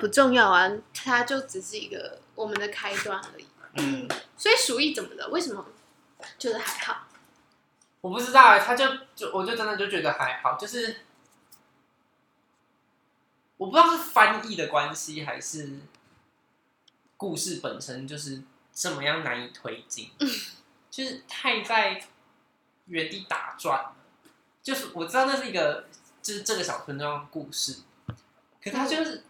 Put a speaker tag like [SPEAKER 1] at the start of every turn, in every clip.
[SPEAKER 1] 不重要啊，它就只是一个我们的开端而已。
[SPEAKER 2] 嗯，
[SPEAKER 1] 所以鼠疫怎么了？为什么觉得还好？
[SPEAKER 2] 我不知道哎，他就就我就真的就觉得还好，就是我不知道是翻译的关系还是故事本身就是这么样难以推进，就是太在原地打转了。就是我知道那是一个就是这个小村庄的故事，可他就是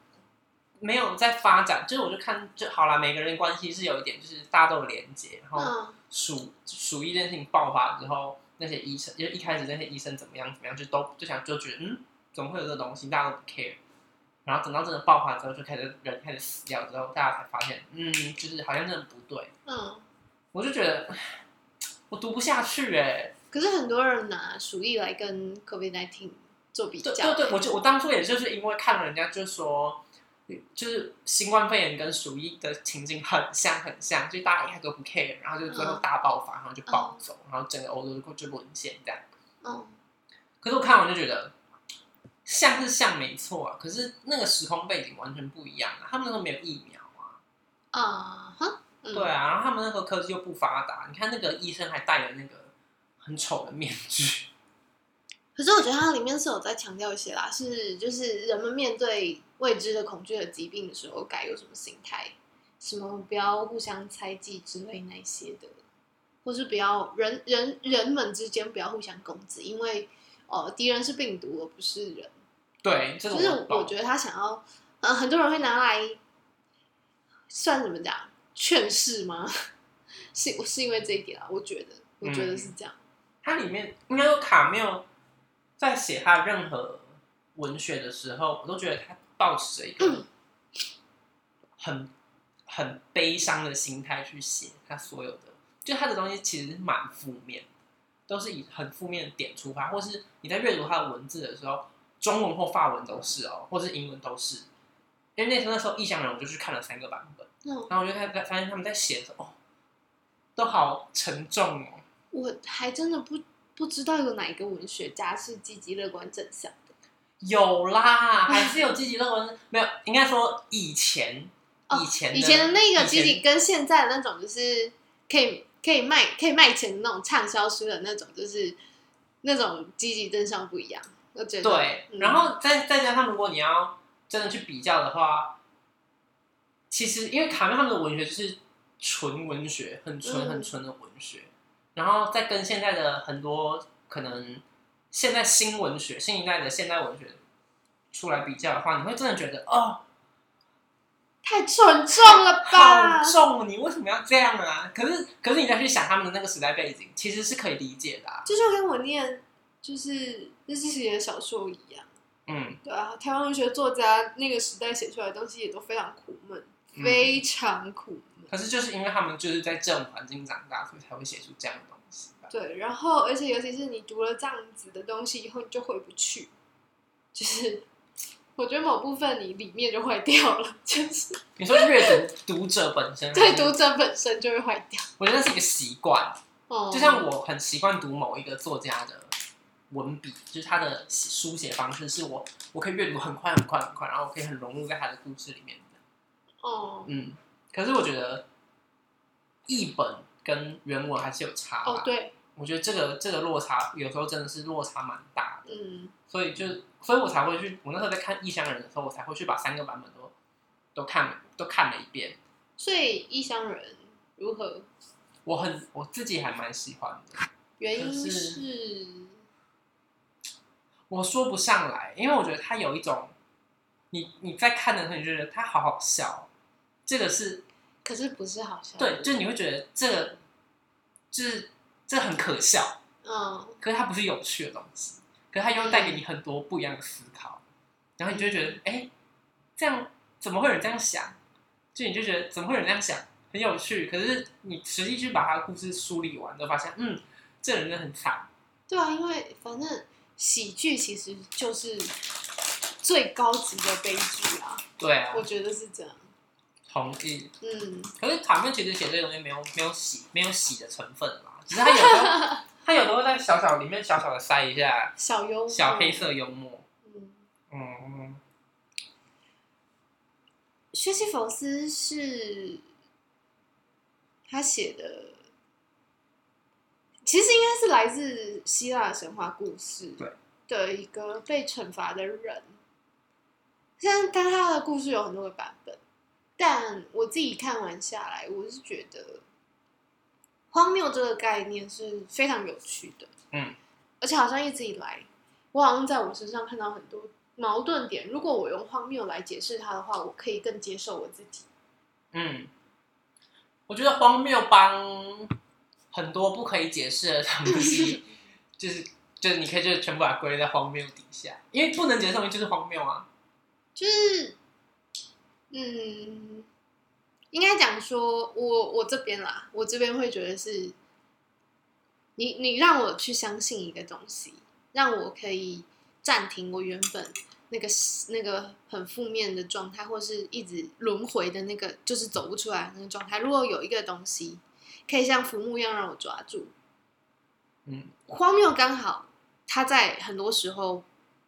[SPEAKER 2] 没有在发展。就是我就看就好了，每个人关系是有一点，就是大家都有连接，然后。
[SPEAKER 1] 嗯
[SPEAKER 2] 鼠鼠疫这件事情爆发之后，那些医生，因为一开始那些医生怎么样怎么样，就都就想就觉得嗯，怎么会有这个东西，大家都不 care。然后等到真的爆发之后，就开始人开始死掉之后，大家才发现，嗯，就是好像真的不对。
[SPEAKER 1] 嗯，
[SPEAKER 2] 我就觉得我读不下去哎、
[SPEAKER 1] 可是很多人拿鼠疫来跟 COVID nineteen 做比较，
[SPEAKER 2] 对对对，我就我当初也就是因为看了人家就说，就是新冠肺炎跟鼠疫的情景很像很像，就大家一开始都不 care，然后就最后大爆发，然后就暴走，然后整个欧洲就就沦陷这样。
[SPEAKER 1] 嗯，
[SPEAKER 2] 可是我看完就觉得，像是像没错啊，可是那个时空背景完全不一样啊。他们那时候没有疫苗啊，
[SPEAKER 1] 啊哈，嗯
[SPEAKER 2] 对啊，然后他们那时候科技又不发达，你看那个医生还戴了那个很丑的面具，
[SPEAKER 1] 可是我觉得它里面是有在强调一些啦，是就是人们面对未知的恐惧和疾病的时候，该有什么心态，什么不要互相猜忌之类那些的，或是不要人人人们之间不要互相攻击，因为呃敌人是病毒而不是人。
[SPEAKER 2] 对，这
[SPEAKER 1] 就是
[SPEAKER 2] 我
[SPEAKER 1] 觉得他想要，呃，很多人会拿来算怎么讲劝世吗？是是因为这一点啊？我觉得，我觉得是这样。
[SPEAKER 2] 它里面应该说卡缪在写他任何文学的时候，我都觉得他抱持着一个很很悲伤的心态去写他所有的，就他的东西其实是蛮负面，都是以很负面的点出发，或是你在阅读他的文字的时候，中文或法文都是哦，或是英文都是。因为那时候那时候《异乡人》我就去看了三个版本，
[SPEAKER 1] 嗯，
[SPEAKER 2] 然后我就看发现他们在写的时候，哦，都好沉重哦。
[SPEAKER 1] 我还真的不不知道有哪一个文学家是积极乐观正向的。
[SPEAKER 2] 有啦，还是有积极乐观。没有，应该说以前，
[SPEAKER 1] 哦
[SPEAKER 2] 以前的
[SPEAKER 1] 以前的那个积极跟现在的那种就是可以可以卖可以卖钱的那种畅销书的那种，就是那种积极正向不一样。我觉得
[SPEAKER 2] 对，
[SPEAKER 1] 嗯
[SPEAKER 2] 然后再再加上，如果你要真的去比较的话，其实因为卡梅他们的文学就是纯文学，很纯
[SPEAKER 1] 嗯
[SPEAKER 2] 很纯的文学，然后再跟现在的很多可能现在新文学、新一代的现代文学出来比较的话，你会真的觉得哦，
[SPEAKER 1] 太沉重了吧？
[SPEAKER 2] 好重，你为什么要这样啊？可是可是你再去想他们的那个时代背景，其实是可以理解的、啊。
[SPEAKER 1] 就像跟我念就是日记写的小说一样，
[SPEAKER 2] 嗯，
[SPEAKER 1] 对啊，台湾文学作家那个时代写出来的东西也都非常苦闷，
[SPEAKER 2] 嗯
[SPEAKER 1] 非常苦闷。
[SPEAKER 2] 可是就是因为他们就是在这种环境长大，所以才会写出这样的东西吧。
[SPEAKER 1] 对，然后而且尤其是你读了这样子的东西以后，你就回不去，就是我觉得某部分你里面就坏掉了，就是
[SPEAKER 2] 你说阅读读者本身，
[SPEAKER 1] 对读，者本身就会坏掉。
[SPEAKER 2] 我觉得那是一个习惯，
[SPEAKER 1] 哦
[SPEAKER 2] 就像我很习惯读某一个作家的文笔，就是他的书写方式，是我我可以阅读很快很快很快，然后我可以很融入在他的故事里面的。
[SPEAKER 1] 哦
[SPEAKER 2] 嗯，可是我觉得译本跟原文还是有差吧
[SPEAKER 1] 哦，对，
[SPEAKER 2] 我觉得这个这个落差有时候真的是落差蛮大的，
[SPEAKER 1] 嗯，
[SPEAKER 2] 所以就所以我才会去，我那时候在看《异乡人》的时候，我才会去把三个版本都都看都看了一遍。
[SPEAKER 1] 所以异乡人如何？
[SPEAKER 2] 我很我自己还蛮喜欢的，
[SPEAKER 1] 原因
[SPEAKER 2] 是
[SPEAKER 1] 是
[SPEAKER 2] 我说不上来，因为我觉得它有一种，你你在看的时候，你就觉得它好好笑，这个是
[SPEAKER 1] 可是不是好笑？
[SPEAKER 2] 对，就你会觉得这个就是这很可笑，
[SPEAKER 1] 嗯，
[SPEAKER 2] 可是它不是有趣的东西，可是它又带给你很多不一样的思考，然后你就会觉得，哎、这样怎么会有人这样想？就你就觉得怎么会有人这样想，很有趣。可是你实际去把他的故事梳理完，就发现，嗯，这人真的很惨。
[SPEAKER 1] 对啊，因为反正喜剧其实就是最高级的悲剧啊，
[SPEAKER 2] 对啊
[SPEAKER 1] 我，觉得是这样。
[SPEAKER 2] 同意。
[SPEAKER 1] 嗯，
[SPEAKER 2] 可是卡面其实写这个东西没有没有洗没有洗的成分啦，只是他有时候 他有时候在小小里面小小的塞一下
[SPEAKER 1] 小幽默，
[SPEAKER 2] 小黑色幽默。
[SPEAKER 1] 嗯，
[SPEAKER 2] 嗯，
[SPEAKER 1] 薛西弗斯是他写的，其实应该是来自希腊神话故事
[SPEAKER 2] 对
[SPEAKER 1] 的一个被惩罚的人。但但他的故事有很多个版本，但我自己看完下来，我是觉得荒谬这个概念是非常有趣的。
[SPEAKER 2] 嗯，
[SPEAKER 1] 而且好像一直以来，我好像在我身上看到很多矛盾点。如果我用荒谬来解释它的话，我可以更接受我自己。
[SPEAKER 2] 嗯，我觉得荒谬帮很多不可以解释的东西，就是就是你可以就是全部把它归类在荒谬底下，因为不能解释的东西就是荒谬啊。
[SPEAKER 1] 就是，嗯，应该讲说，我我这边啦，我这边会觉得是，你你让我去相信一个东西，让我可以暂停我原本那个那个很负面的状态，或是一直轮回的那个，就是走不出来的那个状态。如果有一个东西可以像浮木一样让我抓住，
[SPEAKER 2] 嗯
[SPEAKER 1] 荒谬刚好，它在很多时候，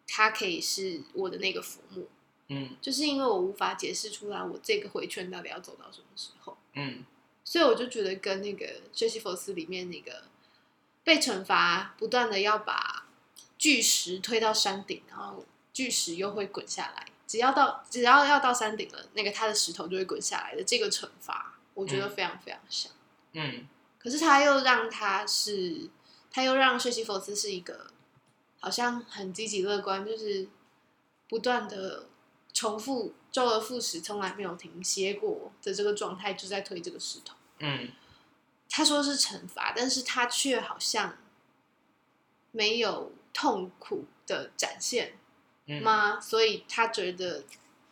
[SPEAKER 1] 它可以是我的那个浮木。
[SPEAKER 2] 嗯。
[SPEAKER 1] 就是因为我无法解释出来我这个回圈到底要走到什么时候，
[SPEAKER 2] 嗯。
[SPEAKER 1] 所以我就觉得跟那个《薛西佛斯》里面那个被惩罚，不断的要把巨石推到山顶，然后巨石又会滚下来，只要到只要要到山顶了，那个他的石头就会滚下来的这个惩罚，我觉得非常非常像。
[SPEAKER 2] 嗯。
[SPEAKER 1] 可是他又让他是，他又让薛西佛斯是一个好像很积极乐观，就是不断的重复周而复始，从来没有停歇过的这个状态，就在推这个石头。
[SPEAKER 2] 嗯
[SPEAKER 1] 他说是惩罚，但是他却好像没有痛苦的展现
[SPEAKER 2] 嗯
[SPEAKER 1] 吗？所以他觉得，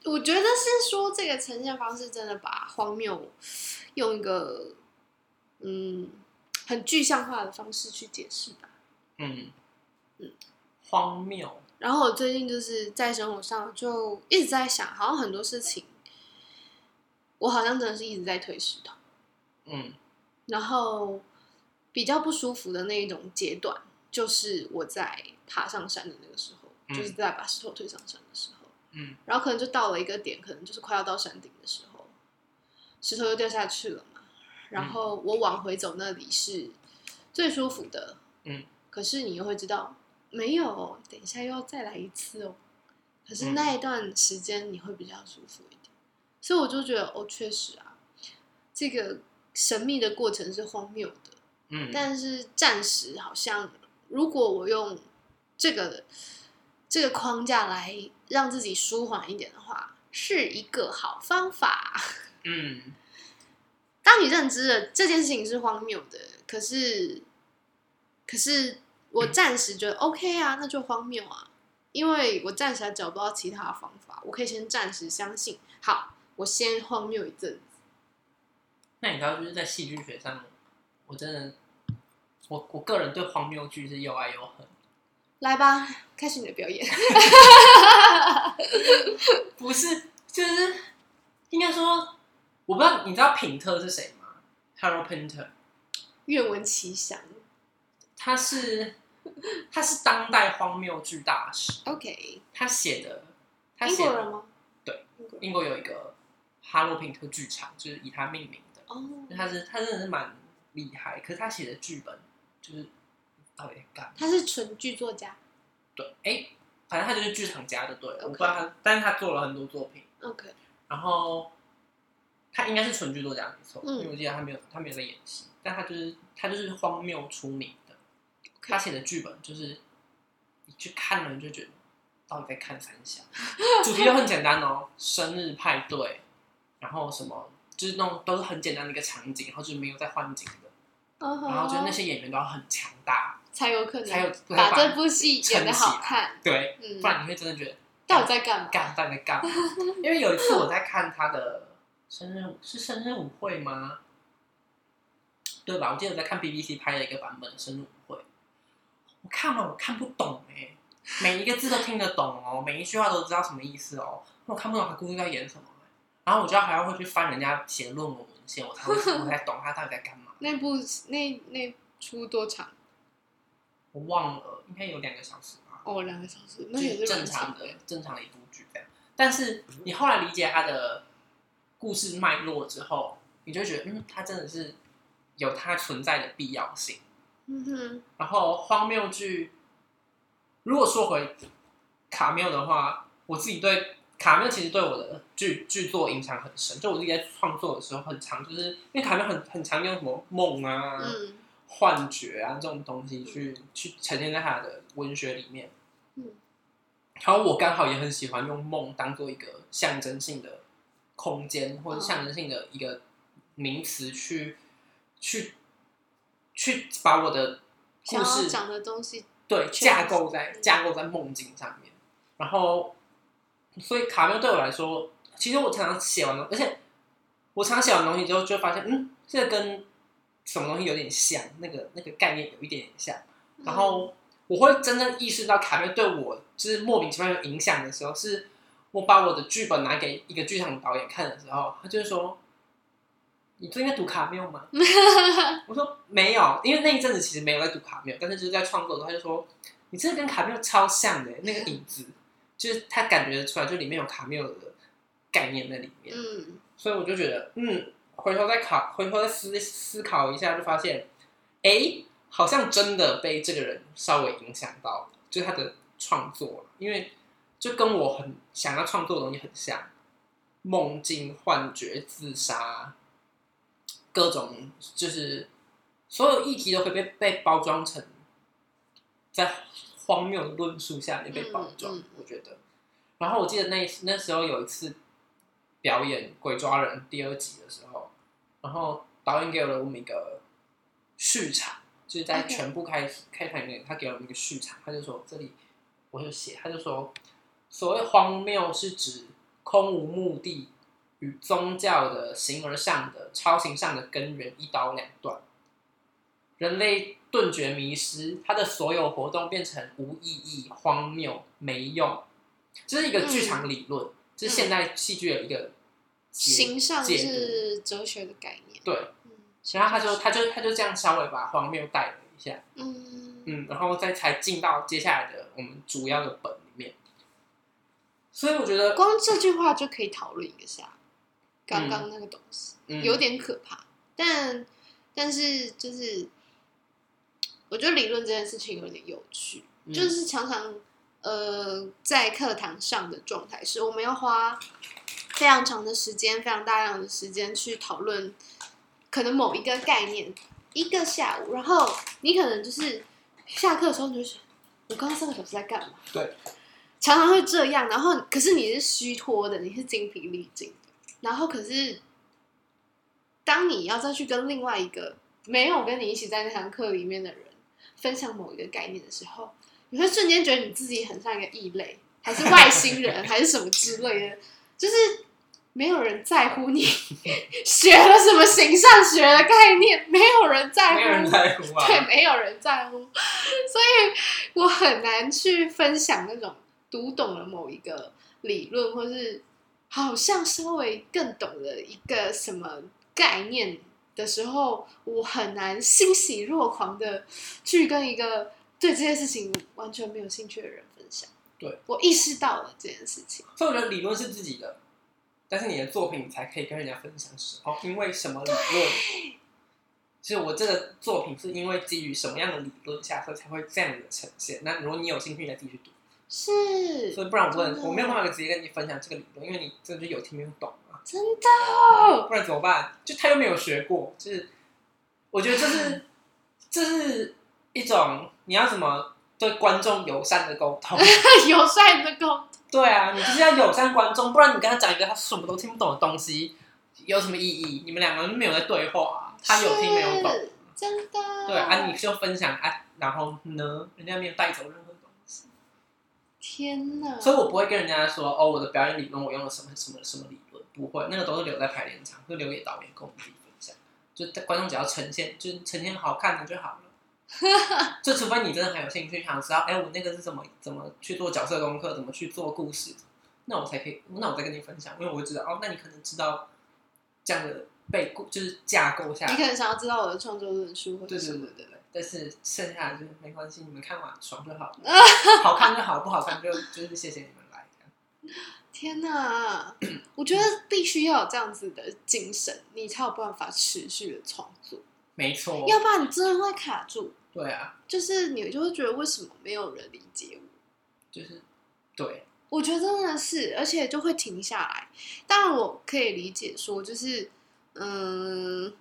[SPEAKER 1] 我觉得是说这个呈现方式真的把荒谬用一个嗯很具象化的方式去解释吧。
[SPEAKER 2] 嗯
[SPEAKER 1] 嗯
[SPEAKER 2] 荒谬。
[SPEAKER 1] 然后我最近就是在生活上就一直在想，好像很多事情，我好像真的是一直在推石头。
[SPEAKER 2] 嗯
[SPEAKER 1] 然后比较不舒服的那一种阶段，就是我在爬上山的那个时候，
[SPEAKER 2] 嗯
[SPEAKER 1] 就是在把石头推上山的时候，
[SPEAKER 2] 嗯
[SPEAKER 1] 然后可能就到了一个点，可能就是快要到山顶的时候，石头又掉下去了嘛。然后我往回走那里是最舒服的，
[SPEAKER 2] 嗯，
[SPEAKER 1] 可是你又会知道，没有，等一下又要再来一次哦。可是
[SPEAKER 2] 嗯
[SPEAKER 1] 那一段时间你会比较舒服一点，所以我就觉得，哦，确实啊，这个神秘的过程是荒谬的，
[SPEAKER 2] 嗯
[SPEAKER 1] 但是暂时好像，如果我用这个这个框架来让自己舒缓一点的话，是一个好方法。
[SPEAKER 2] 嗯
[SPEAKER 1] 当你认知了这件事情是荒谬的，可是，可是我暂时觉得 OK 啊，那就荒谬啊，因为我暂时还找不到其他的方法，我可以先暂时相信，好，我先荒谬一阵子。
[SPEAKER 2] 那你知道，就是在戏剧学上，我真的，我我个人对荒谬剧是又爱又恨。
[SPEAKER 1] 来吧，开始你的表演。
[SPEAKER 2] 不是，就是应该说，我不知道你知道品特是谁吗？Harold Pinter，
[SPEAKER 1] 愿闻其详。
[SPEAKER 2] 他是 他是当代荒谬剧大师
[SPEAKER 1] ，OK，
[SPEAKER 2] 他写的他
[SPEAKER 1] 英
[SPEAKER 2] 写
[SPEAKER 1] 人吗？
[SPEAKER 2] 对，
[SPEAKER 1] 英国
[SPEAKER 2] 有一个哈罗品特剧场，就是以他命名的。
[SPEAKER 1] 哦，
[SPEAKER 2] 他是他真的是蛮厉害，可是他写的剧本就是到底在干嘛？
[SPEAKER 1] 他是纯剧作家。
[SPEAKER 2] 对，哎、反正他就是剧场家就对了。我不知道他，但是他做了很多作品
[SPEAKER 1] ，OK，
[SPEAKER 2] 然后他应该是纯剧作家没错，
[SPEAKER 1] 嗯
[SPEAKER 2] 因为我记得他没有他没有在演戏，但他就是他就是荒谬出名的。他写的剧本就是你去看了你就觉得到底在看三小，主题都很简单哦，生日派对，然后什么就是那种都是很简单的一个场景，然后就没有在换景的，
[SPEAKER 1] 然
[SPEAKER 2] 然后就是那些演员都要很强大，
[SPEAKER 1] 才有可能
[SPEAKER 2] 才有
[SPEAKER 1] 把这部戏演的
[SPEAKER 2] 撑起来
[SPEAKER 1] 好看。
[SPEAKER 2] 对，
[SPEAKER 1] 嗯
[SPEAKER 2] 不，然你会真的觉得
[SPEAKER 1] 到底在干嘛？
[SPEAKER 2] 干到底在干嘛？因为有一次我在看他的生日，是生日舞会吗？对吧？我记得我在看 BBC 拍的一个版本的生日舞会，我看了我看不懂哎、每一个字都听得懂哦，每一句话都知道什么意思哦，我看不懂他故事在演什么、欸然后我就要还要会去翻人家写的论文文献，我才会我才懂他到底在干嘛。
[SPEAKER 1] 那部那那出多长？
[SPEAKER 2] 我忘了，应该有两个小时吧。
[SPEAKER 1] 哦，两个小时，那也是
[SPEAKER 2] 正常的。正常的一部剧这样。但是你后来理解他的故事脉络之后，你就觉得，嗯，他真的是有他存在的必要性。
[SPEAKER 1] 嗯哼，
[SPEAKER 2] 然后荒谬剧，如果说回卡缪的话，我自己对卡缪其实对我的剧剧作影响很深。就我自己在创作的时候，很常就是因为卡缪很很常用什么梦啊、
[SPEAKER 1] 嗯
[SPEAKER 2] 幻觉啊这种东西去去呈现在他的文学里面。
[SPEAKER 1] 嗯，
[SPEAKER 2] 然后我刚好也很喜欢用梦当做一个象征性的空间，或者
[SPEAKER 1] 嗯
[SPEAKER 2] 象征性的一个名词去去去把我的故事
[SPEAKER 1] 讲的东西，
[SPEAKER 2] 对架构在架构在梦境上面，然后所以卡缪对我来说，其实我常常写完了，而且我常常写完东西之后，就会发现，嗯，这个跟什么东西有点像，那个那个概念有一点点像，然后我会真正意识到卡缪对我就是莫名其妙有影响的时候，是我把我的剧本拿给一个剧场导演看的时候，他就是说。你最近在读卡缪吗？我说没有，因为那一阵子其实没有在读卡缪，但是就是在创作的时候，他就说你这个跟卡缪超像的，那个影子，就是他感觉得出来，就里面有卡缪的概念在里面，
[SPEAKER 1] 嗯
[SPEAKER 2] 所以我就觉得，嗯，回头再考，回头再思思考一下，就发现，哎，好像真的被这个人稍微影响到了，就是他的创作，因为就跟我很想要创作的东西很像，梦境、幻觉、自杀，各种就是所有议题都可以被被包装成在荒谬的论述下面被包装，
[SPEAKER 1] 嗯嗯
[SPEAKER 2] 我觉得。然后我记得那那时候有一次表演《鬼抓人》第二集的时候，然后导演给了我们一个序场，就是在全部开开场里面，他给了我们一个序场，他就说这里我就写，他就说所谓荒谬是指空无目的与宗教的形而上的超形上的根源一刀两断，人类顿觉迷失，他的所有活动变成无意义、荒谬、没用，这是一个剧场理论，这是现代戏剧的一个解
[SPEAKER 1] 形上
[SPEAKER 2] 解读
[SPEAKER 1] 是哲学的概念，
[SPEAKER 2] 对，
[SPEAKER 1] 嗯，
[SPEAKER 2] 然后他就他就他就这样稍微把荒谬带了一下，
[SPEAKER 1] 嗯。
[SPEAKER 2] 嗯，然后再才进到接下来的我们主要的本里面。所以我觉得，
[SPEAKER 1] 光这句话就可以讨论一个下，刚刚那个东西、
[SPEAKER 2] 嗯，
[SPEAKER 1] 有点可怕，但但是就是我觉得理论这件事情有点有趣，
[SPEAKER 2] 嗯。
[SPEAKER 1] 就是常常呃在课堂上的状态是，我们要花非常长的时间、非常大量的时间去讨论可能某一个概念，一个下午，然后你可能就是下课的时候你就想我刚刚三个小时在干嘛？
[SPEAKER 2] 对，
[SPEAKER 1] 常常会这样，然后可是你是虚脱的，你是精疲力尽的，然后可是当你要再去跟另外一个没有跟你一起在那堂课里面的人分享某一个概念的时候，你会瞬间觉得你自己很像一个异类，还是外星人，还是什么之类的，就是没有人在乎你 学了什么形上学的概念，没有人在乎，
[SPEAKER 2] 没有人在乎啊。
[SPEAKER 1] 对，没有人在乎，所以我很难去分享那种读懂了某一个理论，或是好像稍微更懂了一个什么概念的时候，我很难欣喜若狂的去跟一个对这件事情完全没有兴趣的人分享。
[SPEAKER 2] 对
[SPEAKER 1] 我意识到了这件事情，
[SPEAKER 2] 所以我觉得理论是自己的，但是你的作品才可以跟人家分享时候，因为什么理论？其实我这个作品是因为基于什么样的理论下，所以才会这样的呈现。那如果你有兴趣，你再自己去读。
[SPEAKER 1] 是
[SPEAKER 2] 所以不然我不能，我没有办法直接跟你分享这个理论，因为你真的就有听没有懂啊。
[SPEAKER 1] 真的，
[SPEAKER 2] 不然怎么办？就他又没有学过，就是我觉得这是这是一种你要怎么对观众友善的沟通。
[SPEAKER 1] 友善的沟通
[SPEAKER 2] 对啊，你就是要友善观众，不然你跟他讲一个他什么都听不懂的东西，有什么意义？你们两个人没有在对话、啊，他有听没有懂。
[SPEAKER 1] 真的，
[SPEAKER 2] 对啊，你就分享啊，然后呢，人家没有带走任何东西，
[SPEAKER 1] 天哪！
[SPEAKER 2] 所以我不会跟人家说哦，我的表演理论我用了什么什么什么理论，不会，那个都是留在排练场，就留给导演跟我们自己分享。就观众只要呈现，就是呈现好看的就好了。就除非你真的很有兴趣，想知道，哎、我那个是怎么怎么去做角色功课，怎么去做故事，那我才可以，那我再跟你分享，因为我会知道，哦，那你可能知道这样的背故，就是架构下来
[SPEAKER 1] 你可能想要知道我的创作论述或者
[SPEAKER 2] 对对
[SPEAKER 1] 什么的，
[SPEAKER 2] 对对对，但是剩下的就是没关系，你们看完爽就好了，好看就好，不好看就就是谢谢你们来。
[SPEAKER 1] 天哪！我觉得必须要有这样子的精神，你才有办法持续的创作，
[SPEAKER 2] 没错，
[SPEAKER 1] 要不然你真的会卡住。
[SPEAKER 2] 对啊，
[SPEAKER 1] 就是你就会觉得为什么没有人理解我？
[SPEAKER 2] 就是对，
[SPEAKER 1] 我觉得真的是，而且就会停下来。当然，我可以理解说，就是嗯，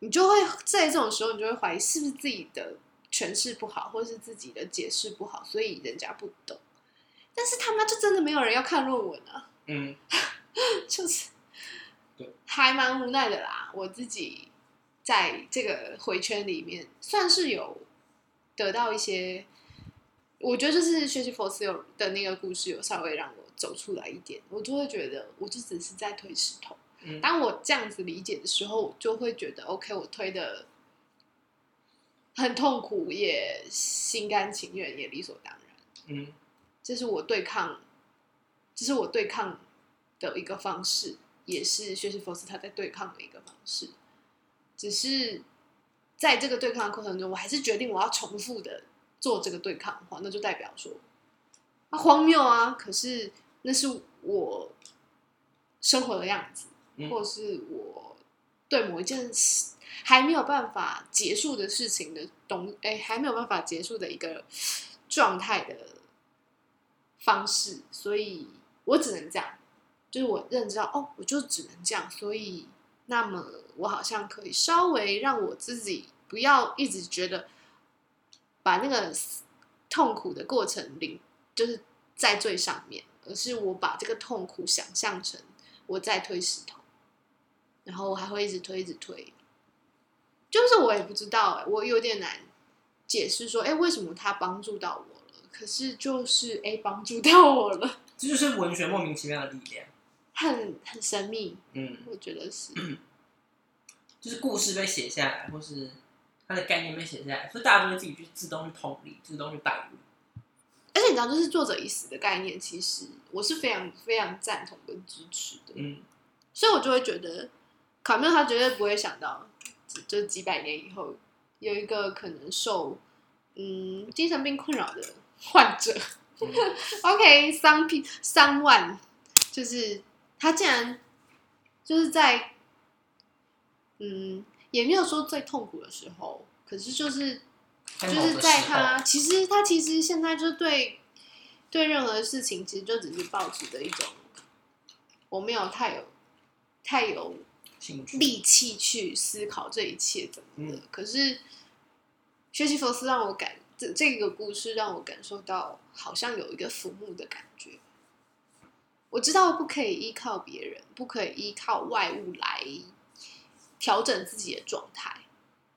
[SPEAKER 1] 你就会在这种时候，你就会怀疑是不是自己的诠释不好，或是自己的解释不好，所以人家不懂。但是他妈就真的没有人要看论文啊，
[SPEAKER 2] 嗯，
[SPEAKER 1] 就是
[SPEAKER 2] 对，
[SPEAKER 1] 还蛮无奈的啦。我自己在这个回圈里面，算是有得到一些，我觉得就是学习佛斯有的那个故事，有稍微让我走出来一点，我就会觉得我就只是在推石头。
[SPEAKER 2] 嗯
[SPEAKER 1] 当我这样子理解的时候，我就会觉得 OK，我推的很痛苦，也心甘情愿，也理所当然。
[SPEAKER 2] 嗯
[SPEAKER 1] 这是我对抗，这是我对抗的一个方式，也是学习佛斯他在对抗的一个方式。只是在这个对抗的过程中，我还是决定我要重复的做这个对抗的话，那就代表说啊荒谬啊！可是那是我生活的样子，
[SPEAKER 2] 嗯。
[SPEAKER 1] 或是我对某一件事还没有办法结束的事情的东，哎，还没有办法结束的一个状态的方式，所以我只能这样，就是我认知到哦，我就只能这样，所以那么我好像可以稍微让我自己不要一直觉得把那个痛苦的过程领就是在最上面，而是我把这个痛苦想象成我在推石头，然后我还会一直推，一直推。就是我也不知道、欸，我有点难解释说，哎、为什么他帮助到我了？可是就是哎，帮、助到我了，
[SPEAKER 2] 这就是文学莫名其妙的力量。
[SPEAKER 1] 很很神秘，
[SPEAKER 2] 嗯，
[SPEAKER 1] 我觉得是。
[SPEAKER 2] 就是故事被写下来，或是它的概念被写下来，所以大家都会自己去自动去同理，自动去代入。
[SPEAKER 1] 而且你知道，就是作者已死的概念，其实我是非常非常赞同跟支持的。
[SPEAKER 2] 嗯，
[SPEAKER 1] 所以我就会觉得，卡缪他绝对不会想到，就就几百年以后，有一个可能受嗯精神病困扰的患者、
[SPEAKER 2] 嗯。
[SPEAKER 1] O k 三 P 三万，就是他竟然就是在嗯，也没有说最痛苦的时候，可是就是就是在他，其实他其实现在就对对任何事情，其实就只是抱持的一种，我没有太有太有力气去思考这一切怎么的。
[SPEAKER 2] 嗯
[SPEAKER 1] 可是学习佛斯让我感这这个故事让我感受到，好像有一个浮木的感觉。我知道不可以依靠别人，不可以依靠外物来调整自己的状态。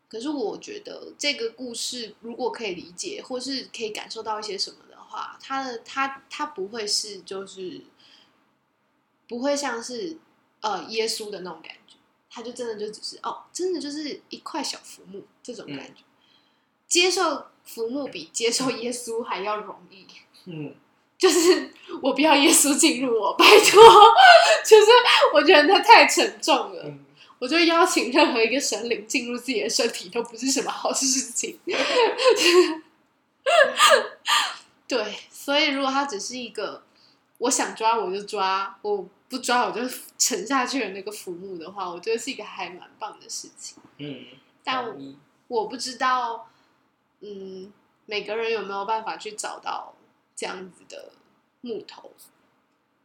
[SPEAKER 1] 可是我觉得这个故事如果可以理解，或是可以感受到一些什么的话，它的它它不会是就是不会像是呃耶稣的那种感觉，它就真的就只是哦，真的就是一块小浮木这种感觉。接受浮木比接受耶稣还要容易，
[SPEAKER 2] 嗯，
[SPEAKER 1] 就是我不要耶稣进入我，拜托，就是我觉得他太沉重了。
[SPEAKER 2] 嗯
[SPEAKER 1] 我觉得邀请任何一个神灵进入自己的身体都不是什么好事情。对，所以如果他只是一个我想抓我就抓，我不抓我就沉下去的那个浮木的话，我觉得是一个还蛮棒的事情。
[SPEAKER 2] 嗯，
[SPEAKER 1] 但我我不知道，嗯，每个人有没有办法去找到这样子的木头，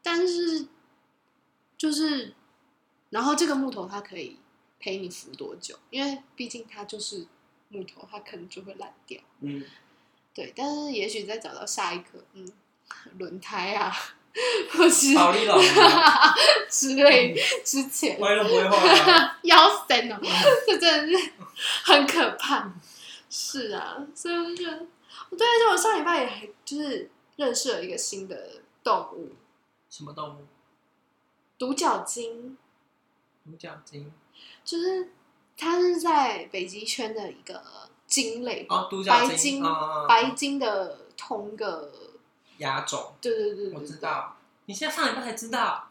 [SPEAKER 1] 但是就是，然后这个木头它可以陪你浮多久？因为毕竟它就是木头，它可能就会烂掉。
[SPEAKER 2] 嗯，
[SPEAKER 1] 对，但是也许再找到下一颗，嗯，轮胎啊，或是
[SPEAKER 2] 保利龙啊，
[SPEAKER 1] 之类之前。
[SPEAKER 2] 保利龙不会坏啊。
[SPEAKER 1] 腰神哦，这真的是很可怕。是啊，所以我就觉得，对，而且我上礼拜也还就是认识了一个新的动物。
[SPEAKER 2] 什么动物？——
[SPEAKER 1] 独角鲸，
[SPEAKER 2] 独角鲸？
[SPEAKER 1] 就是它是在北极圈的一个鲸类，
[SPEAKER 2] 哦，独角鲸，
[SPEAKER 1] 白鲸的同个，
[SPEAKER 2] 亚种，
[SPEAKER 1] 对对对对
[SPEAKER 2] 我知道。你现在上礼拜才知道，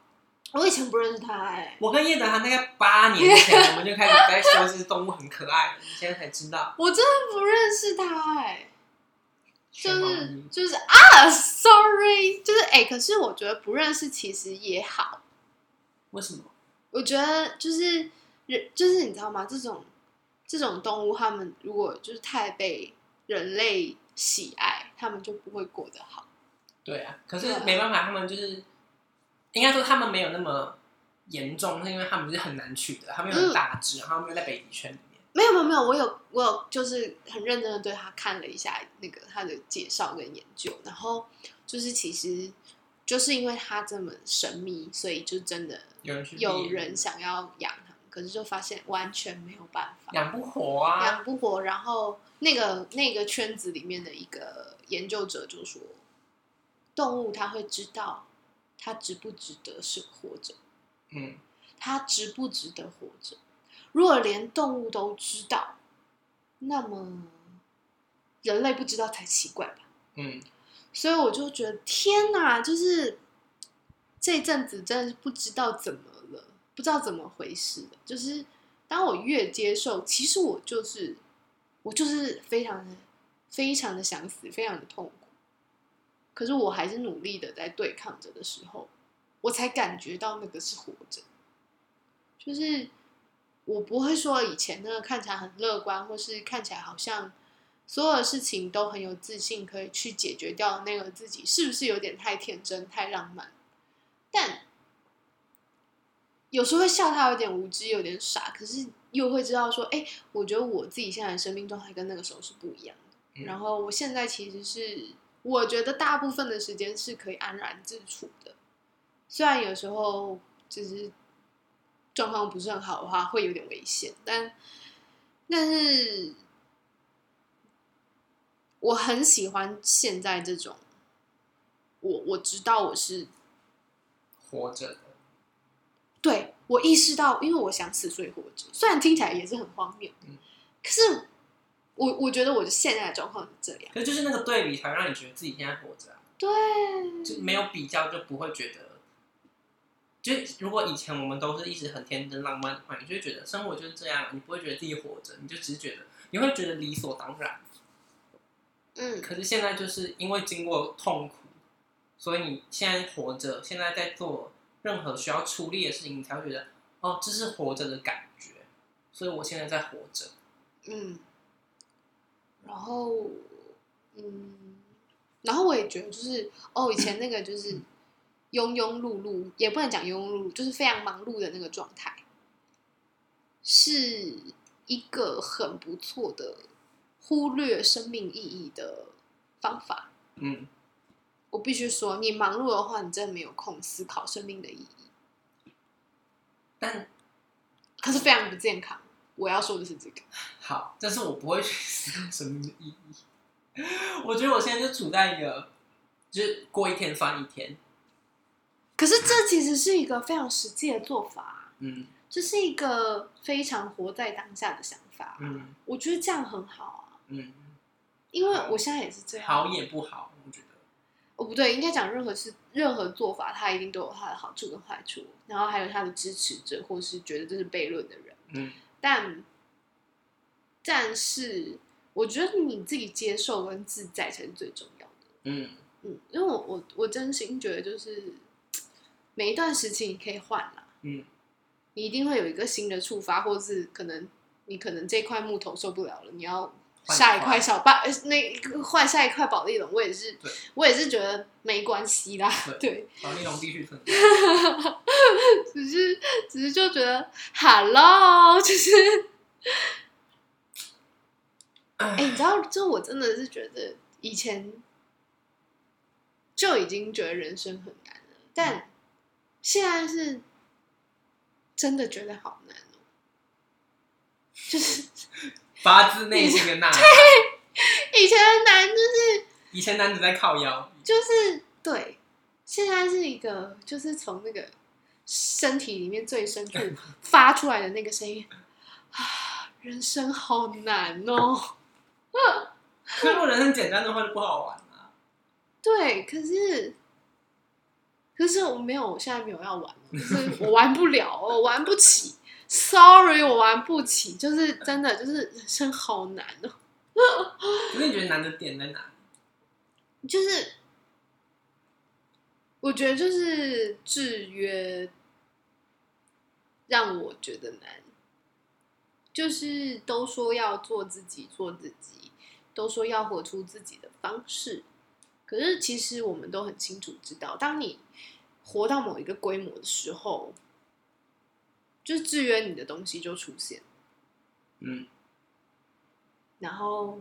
[SPEAKER 1] 我以前不认识他哎、
[SPEAKER 2] 我跟叶德涵大概八年前我们就开始在说这只动物很可爱，你现在才知道。
[SPEAKER 1] 我真的不认识他哎、就是就是啊，sorry，就是哎、可是我觉得不认识其实也好，
[SPEAKER 2] 为什么？
[SPEAKER 1] 我觉得就是人，就是你知道吗？这种这种动物，它们如果就是太被人类喜爱，它们就不会过得好。
[SPEAKER 2] 对啊，可是没办法，他们就是应该说他们没有那么严重，是因为他们是很难取的，他们又很大只，然后他们又在北极圈里面。
[SPEAKER 1] 没有没有没有，我有我有就是很认真的对他看了一下那个他的介绍跟研究，然后就是其实就是因为他这么神秘，所以就真的
[SPEAKER 2] 有人
[SPEAKER 1] 有人想要养他，可是就发现完全没有办法。
[SPEAKER 2] 养不活啊，
[SPEAKER 1] 养不活。然后那个那个圈子里面的一个研究者就说，动物它会知道它值不值得是活着，
[SPEAKER 2] 嗯，
[SPEAKER 1] 它值不值得活着。如果连动物都知道，那么人类不知道才奇怪吧？
[SPEAKER 2] 嗯，
[SPEAKER 1] 所以我就觉得天哪，就是这阵子真的是不知道怎么了，不知道怎么回事了。就是当我越接受，其实我就是我就是非常的非常的想死，非常的痛苦。可是我还是努力的在对抗着的时候，我才感觉到那个是活着。就是我不会说以前那个看起来很乐观，或是看起来好像所有的事情都很有自信，可以去解决掉那个自己，是不是有点太天真、太浪漫？但有时候会笑他有点无知、有点傻，可是又会知道说，哎、我觉得我自己现在的生命状态跟那个时候是不一样的。
[SPEAKER 2] 嗯
[SPEAKER 1] 然后我现在其实是，我觉得大部分的时间是可以安然自处的，虽然有时候就是状况不是很好的话，会有点危险，但但是我很喜欢现在这种，我我知道我是
[SPEAKER 2] 活着的，
[SPEAKER 1] 对我意识到，因为我想死，所以活着。虽然听起来也是很荒谬，
[SPEAKER 2] 嗯。
[SPEAKER 1] 可是我我觉得我现在的状况是这样。
[SPEAKER 2] 可是就是那个对比才会让你觉得自己现在活着啊，
[SPEAKER 1] 对，
[SPEAKER 2] 就没有比较就不会觉得。就如果以前我们都是一直很天真浪漫的话，你就会觉得生活就是这样，你不会觉得自己活着，你就只是觉得你会觉得理所当然。
[SPEAKER 1] 嗯，
[SPEAKER 2] 可是现在就是因为经过痛苦，所以你现在活着，现在在做任何需要出力的事情，你才会觉得哦，这是活着的感觉。所以我现在在活着。
[SPEAKER 1] 嗯，然后嗯，然后我也觉得就是哦，以前那个就是庸庸碌碌，也不能讲庸庸碌碌，就是非常忙碌的那个状态，是一个很不错的忽略生命意义的方法。
[SPEAKER 2] 嗯，
[SPEAKER 1] 我必须说，你忙碌的话，你真的没有空思考生命的意义，
[SPEAKER 2] 但
[SPEAKER 1] 可是非常不健康。我要说的是这个，
[SPEAKER 2] 好，但是我不会去思考生命的意义。我觉得我现在就处在一个，就是过一天算一天。
[SPEAKER 1] 可是这其实是一个非常实际的做法啊、
[SPEAKER 2] 嗯
[SPEAKER 1] 这是一个非常活在当下的想法啊、
[SPEAKER 2] 嗯
[SPEAKER 1] 我觉得这样很好啊，
[SPEAKER 2] 嗯，
[SPEAKER 1] 因为我现在也是这样。
[SPEAKER 2] 好也不好，我觉得。
[SPEAKER 1] 哦，不对，应该讲任何事、任何做法，它一定都有它的好处跟坏处，然后还有它的支持者，或是觉得这是悖论的人。
[SPEAKER 2] 嗯
[SPEAKER 1] 但，但是我觉得你自己接受跟自在才是最重要的。
[SPEAKER 2] 嗯。
[SPEAKER 1] 嗯，因为我我我真心觉得，就是每一段时期你可以换啦，
[SPEAKER 2] 嗯。
[SPEAKER 1] 你一定会有一个新的触发，或是可能你可能这块木头受不了了，你要下一
[SPEAKER 2] 一块
[SPEAKER 1] 块小把呃那换下一块保利龙，我也是，我也是觉得没关系啦，
[SPEAKER 2] 对
[SPEAKER 1] 对，
[SPEAKER 2] 保利龙必须存在。
[SPEAKER 1] 只是只是就觉得 hello，就是哎、你知道，就我真的是觉得以前就已经觉得人生很难了，但现在是真的觉得好难哦。就是
[SPEAKER 2] 发自内心的呐喊。
[SPEAKER 1] 以前的难，就是
[SPEAKER 2] 以前男子在靠腰，
[SPEAKER 1] 就是对，现在是一个就是从那个身体里面最深处发出来的那个声音啊，人生好难哦。
[SPEAKER 2] 可如果人生简单的话就不好玩了。
[SPEAKER 1] 对，可是，可是我没有，我现在没有要玩了，就是我玩不了，我玩不起，sorry，我玩不起，就是真的，就是人生好难哦。
[SPEAKER 2] 可是你觉得难的点在哪？
[SPEAKER 1] 就是我觉得就是制约让我觉得难，就是都说要做自己，做自己，都说要活出自己的方式，可是其实我们都很清楚知道，当你活到某一个规模的时候，就是制约你的东西就出现。
[SPEAKER 2] 嗯
[SPEAKER 1] 然后，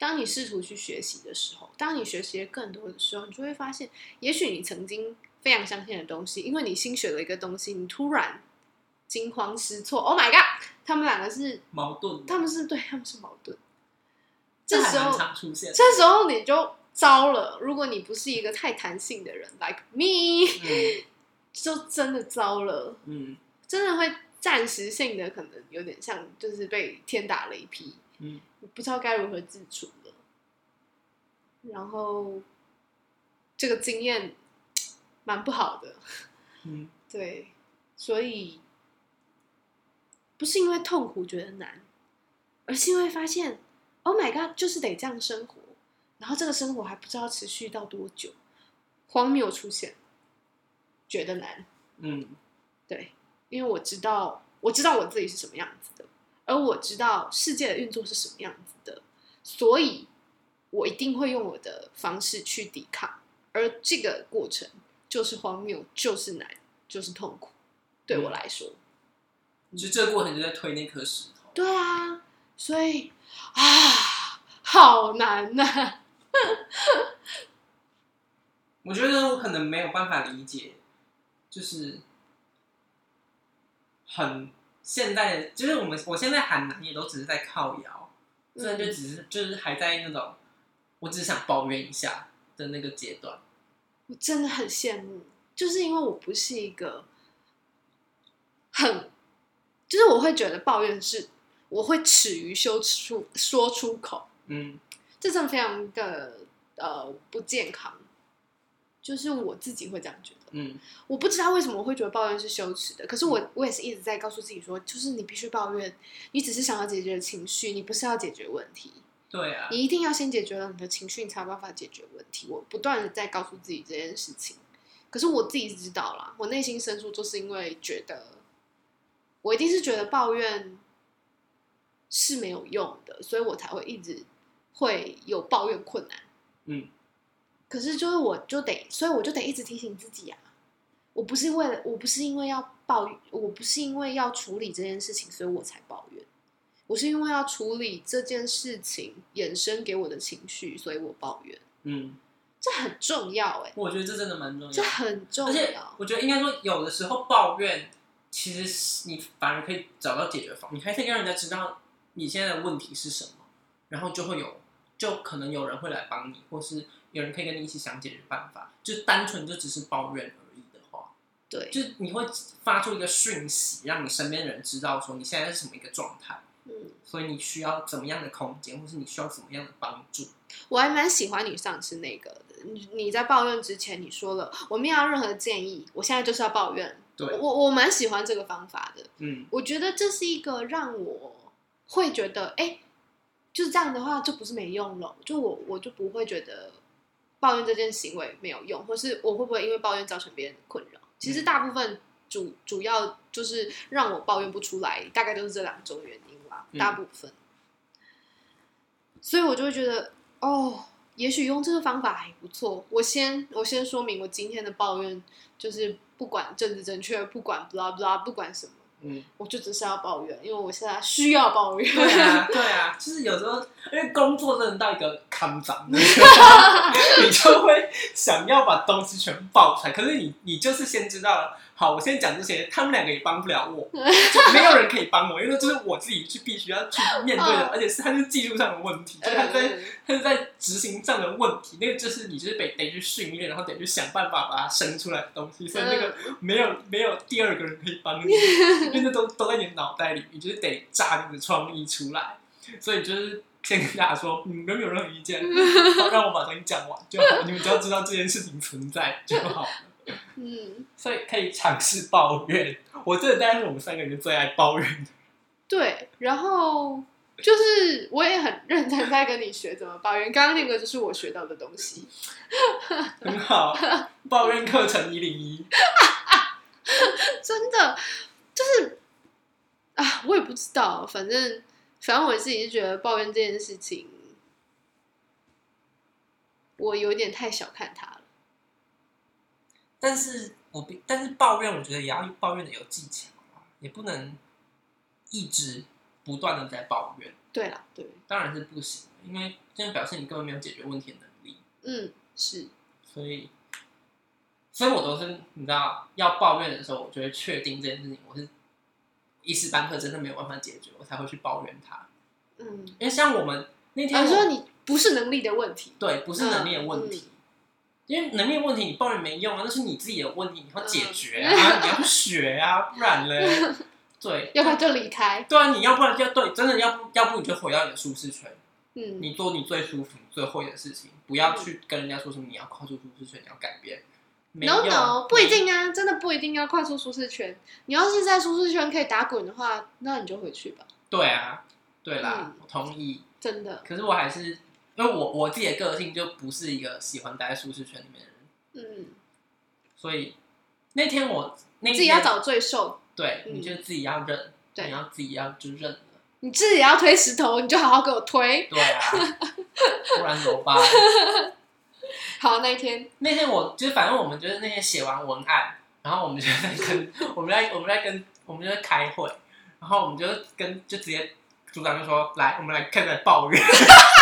[SPEAKER 1] 当你试图去学习的时候，当你学习的更多的时候，你就会发现，也许你曾经非常相信的东西，因为你新学了一个东西，你突然惊慌失措。Oh my god！他们两个是，
[SPEAKER 2] 矛盾，
[SPEAKER 1] 他们是对，他们是矛盾。
[SPEAKER 2] 这
[SPEAKER 1] 时候，
[SPEAKER 2] 常出现。
[SPEAKER 1] 这时候你就糟了。如果你不是一个太弹性的人，like me，
[SPEAKER 2] 嗯
[SPEAKER 1] 就真的糟了。
[SPEAKER 2] 嗯
[SPEAKER 1] 真的会暂时性的，可能有点像就是被天打雷劈，
[SPEAKER 2] 嗯，
[SPEAKER 1] 你不知道该如何自处了。然后这个经验蛮不好的，
[SPEAKER 2] 嗯
[SPEAKER 1] 对，所以不是因为痛苦觉得难，而是因为发现，Oh my god，就是得这样生活，然后这个生活还不知道持续到多久，荒谬出现，觉得难。
[SPEAKER 2] 嗯
[SPEAKER 1] 对，因为我知道，我知道我自己是什么样子的，而我知道世界的运作是什么样子的，所以我一定会用我的方式去抵抗，而这个过程就是荒谬，就是难，就是痛苦，对我来说，
[SPEAKER 2] 就这个过程就在推那颗石头。
[SPEAKER 1] 对啊，所以啊，好难呐、
[SPEAKER 2] 我觉得我可能没有办法理解，就是很现在，就是我们我现在喊难也都只是在靠摇，真的就只是就是还在那种我只是想抱怨一下的那个阶段。
[SPEAKER 1] 我真的很羡慕，就是因为我不是一个很，就是我会觉得抱怨是我会耻于羞耻出说出口，
[SPEAKER 2] 嗯
[SPEAKER 1] 这真的非常的呃不健康。就是我自己会这样觉得，
[SPEAKER 2] 嗯
[SPEAKER 1] 我不知道为什么我会觉得抱怨是羞耻的，可是我我也是一直在告诉自己说，就是你必须抱怨，你只是想要解决情绪，你不是要解决问题。
[SPEAKER 2] 对啊，
[SPEAKER 1] 你一定要先解决了你的情绪，你才有办法解决问题。我不断的在告诉自己这件事情，可是我自己知道啦，我内心深处就是因为觉得，我一定是觉得抱怨是没有用的，所以我才会一直会有抱怨困难。
[SPEAKER 2] 嗯
[SPEAKER 1] 可是就是我就得，所以我就得一直提醒自己啊，我不是为了，我不是因为要抱怨，我不是因为要处理这件事情，所以我才抱怨。我是因为要处理这件事情衍生给我的情绪，所以我抱怨。
[SPEAKER 2] 嗯，
[SPEAKER 1] 这很重要哎、
[SPEAKER 2] 我觉得这真的蛮重要
[SPEAKER 1] 这。很重
[SPEAKER 2] 而且
[SPEAKER 1] 要。
[SPEAKER 2] 我觉得应该说，有的时候抱怨，其实是你反而可以找到解决方，你还可以让人家知道你现在的问题是什么，然后就会有，就可能有人会来帮你，或是有人可以跟你一起想解决办法。就单纯就只是抱怨而已的话，
[SPEAKER 1] 对，
[SPEAKER 2] 就是你会发出一个讯息，让你身边的人知道说你现在是什么一个状态，
[SPEAKER 1] 嗯，
[SPEAKER 2] 所以你需要怎么样的空间，或是你需要怎么样的帮助。
[SPEAKER 1] 我还蛮喜欢你上次那个的。你你在抱怨之前，你说了我没有要任何建议，我现在就是要抱怨。
[SPEAKER 2] 对，
[SPEAKER 1] 我我蛮喜欢这个方法的。
[SPEAKER 2] 嗯
[SPEAKER 1] 我觉得这是一个让我会觉得，哎、就是这样的话就不是没用了，就我我就不会觉得抱怨这件行为没有用，或是我会不会因为抱怨造成别人的困扰？其实大部分主主要就是让我抱怨不出来，大概都是这两种原因吧，
[SPEAKER 2] 嗯
[SPEAKER 1] 大部分。所以我就会觉得，哦，也许用这个方法还不错。我先我先说明，我今天的抱怨就是不管政治正确，不管 blah blah，不管什么。
[SPEAKER 2] 嗯，
[SPEAKER 1] 我就只是要抱怨，因为我现在需要抱怨。
[SPEAKER 2] 对啊，对啊，就是有时候因为工作真的到一个坎长，你就会想要把东西全部爆出来。可是你你就是先知道了，好，我先讲这些，他们两个也帮不了我，就没有人可以帮我，因为这是我自己去必须要去面对的，
[SPEAKER 1] 嗯
[SPEAKER 2] 而且是他是技术上的问题，就是他在他是在执行上的问题，那个就是你就是得得去训练，然后得去想办法把它生出来的东西，所以那个没有没有第二个人可以帮你，因为那都都在你脑袋里，你就是得炸你的创意出来。所以就是先跟大家说，你们没有任何意见，让我把东西讲完就好，你们只要知道这件事情存在就好了。
[SPEAKER 1] 嗯，
[SPEAKER 2] 所以可以尝试抱怨，我真的大概是我们三个人最爱抱怨的。
[SPEAKER 1] 对。然后就是我也很认真在跟你学怎么抱怨。刚刚那个就是我学到的东西，
[SPEAKER 2] 很好，抱怨课程一零一。
[SPEAKER 1] 真的就是啊，我也不知道，反正反正我自己是觉得抱怨这件事情，我有点太小看它了。
[SPEAKER 2] 但是我不，但是抱怨，我觉得也要抱怨的有技巧啊，也不能一直不断的在抱怨。
[SPEAKER 1] 对啦，对，
[SPEAKER 2] 当然是不行的，因为这样表示你根本没有解决问题的能力。
[SPEAKER 1] 嗯，是，
[SPEAKER 2] 所以，所以我都是你知道，要抱怨的时候，我就会确定这件事情我是一时半刻真的没有办法解决，我才会去抱怨他。
[SPEAKER 1] 嗯，
[SPEAKER 2] 因为像我们那天我，
[SPEAKER 1] 我说你不是能力的问题，
[SPEAKER 2] 对，不是能力的问题。因为能力的问题，你抱怨没用啊，那是你自己的问题，你要解决啊，你要学啊，不然嘞，对，
[SPEAKER 1] 要不然就离开。
[SPEAKER 2] 对啊，你要不然就对，真的要不要不你就回到你的舒适圈，
[SPEAKER 1] 嗯，
[SPEAKER 2] 你做你最舒服、你最会的事情，不要去跟人家说什么你要跨出舒适圈，你要改变。
[SPEAKER 1] no no，不一定啊，真的不一定要跨出舒适圈。你要是在舒适圈可以打滚的话，那你就回去吧。
[SPEAKER 2] 对啊，对啦，
[SPEAKER 1] 嗯
[SPEAKER 2] 我同意。
[SPEAKER 1] 真的，
[SPEAKER 2] 可是我还是因为我我自己的个性就不是一个喜欢待在舒适圈里面的人，
[SPEAKER 1] 嗯，
[SPEAKER 2] 所以那天我那
[SPEAKER 1] 自己要找罪受，
[SPEAKER 2] 对，
[SPEAKER 1] 嗯
[SPEAKER 2] 你就自己要认，
[SPEAKER 1] 对
[SPEAKER 2] 你要自己要就认了。
[SPEAKER 1] 你自己要推石头，你就好好给我推。
[SPEAKER 2] 对啊，不然怎么办？
[SPEAKER 1] 好，那一天，
[SPEAKER 2] 那天我就是反正我们就是那天写完文案，然后我们就在跟我们在我们在跟我们就在开会，然后我们就跟就直接组长就说来，我们来开始抱怨。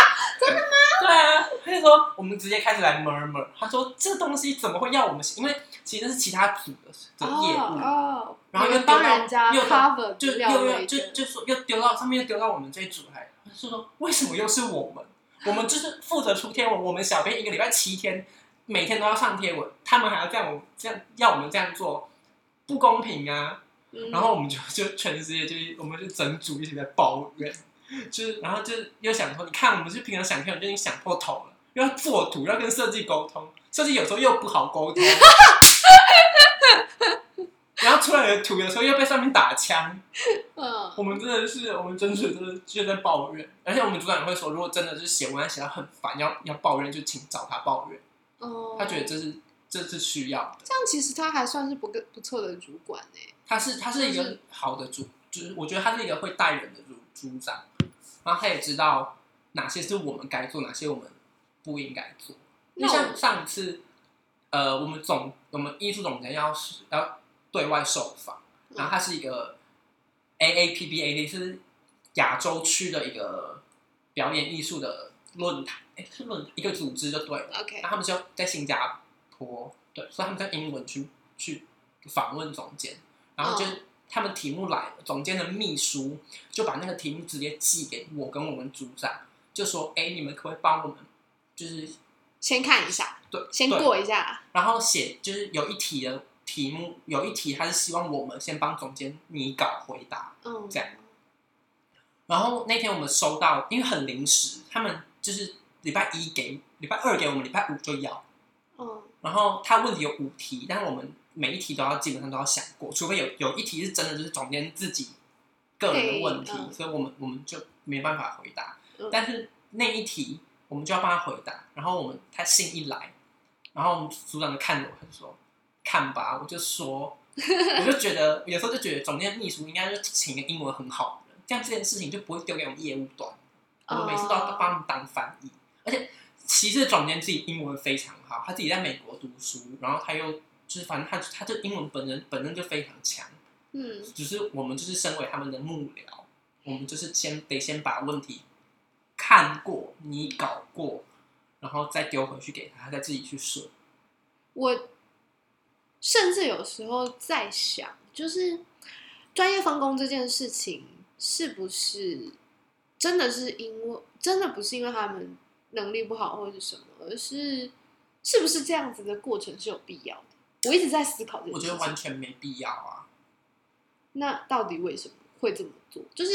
[SPEAKER 2] 真的吗？对啊，他就说我们直接开始来 murmur，他说这东西怎么会要我们？因为其实是其他组的的业务，
[SPEAKER 1] 哦，
[SPEAKER 2] 然后又丢到
[SPEAKER 1] 帮人家
[SPEAKER 2] 又
[SPEAKER 1] cover
[SPEAKER 2] 就又又就就说又丢到上面又丢到我们这一组来，他就说为什么又是我们？我们就是负责出天文，我们小编一个礼拜七天，每天都要上贴文，他们还要这样这样要我们这样做，不公平啊！
[SPEAKER 1] 嗯
[SPEAKER 2] 然后我们就就全世界就是我们就整组一起在抱怨，就是然后就又想说，你看我们是平常想天文就已经想破头了，又要做图，又要跟设计沟通，设计有时候又不好沟通。然后出来的图有时候又被上面打枪，
[SPEAKER 1] 嗯
[SPEAKER 2] 我们真的是，我们真是真的就在抱怨，而且我们组长也会说，如果真的是写文案写到很烦，要要抱怨就请找他抱怨，
[SPEAKER 1] 哦，
[SPEAKER 2] 他觉得这是这是需要的，
[SPEAKER 1] 这样其实他还算是不个不错的主管呢。
[SPEAKER 2] 他是他是一个好的主，就是我觉得他是一个会带人的主组长，然后他也知道哪些是我们该做，哪些我们不应该做。就
[SPEAKER 1] 那
[SPEAKER 2] 像上次，呃，我们总我们艺术总监要是要对外受访，然后他是一个 A A P B A D 是亚洲区的一个表演艺术的论坛，哎，是论一个组织就对了。
[SPEAKER 1] OK，
[SPEAKER 2] 那他们就在新加坡，对，所以他们在英文去去访问总监，然后就、
[SPEAKER 1] 嗯
[SPEAKER 2] 他们题目来了，总监的秘书就把那个题目直接寄给我跟我们组长，就说：“哎，你们可不可以帮我们，就是
[SPEAKER 1] 先看一下，
[SPEAKER 2] 对，
[SPEAKER 1] 先
[SPEAKER 2] 对
[SPEAKER 1] 过一下。
[SPEAKER 2] 然后写就是有一题的题目，有一题他是希望我们先帮总监拟稿回答。
[SPEAKER 1] 嗯，
[SPEAKER 2] 这样然后那天我们收到，因为很临时，他们就是礼拜一给，礼拜二给我们，礼拜五就要。
[SPEAKER 1] 嗯
[SPEAKER 2] 然后他问题有五题，但是我们每一题都要基本上都要想过，除非有有一题是真的就是总监自己个人的问题，
[SPEAKER 1] 嗯
[SPEAKER 2] 所以我们我们就没办法回答。
[SPEAKER 1] 嗯
[SPEAKER 2] 但是那一题我们就要帮他回答，然后我们他信一来，然后我们组长就看着我，他就说：“看吧。”我就说，我就觉得有时候就觉得总监秘书应该就请一个英文很好的人，这样这件事情就不会丢给我们业务端，我们每次都要
[SPEAKER 1] 哦
[SPEAKER 2] 帮他们当翻译，而且其实总监自己英文非常好，他自己在美国读书，然后他又就是反正他他这英文本人本身就非常强，
[SPEAKER 1] 嗯
[SPEAKER 2] 只是我们就是身为他们的幕僚，我们就是先得先把问题看过、你搞过，然后再丢回去给他，他再自己去顺。
[SPEAKER 1] 我甚至有时候在想，就是专业分工这件事情，是不是真的是因为真的不是因为他们能力不好或者是什么，而是是不是这样子的过程是有必要的？我一直在思考这个事情。
[SPEAKER 2] 我觉得完全没必要啊。
[SPEAKER 1] 那到底为什么会这么做？就是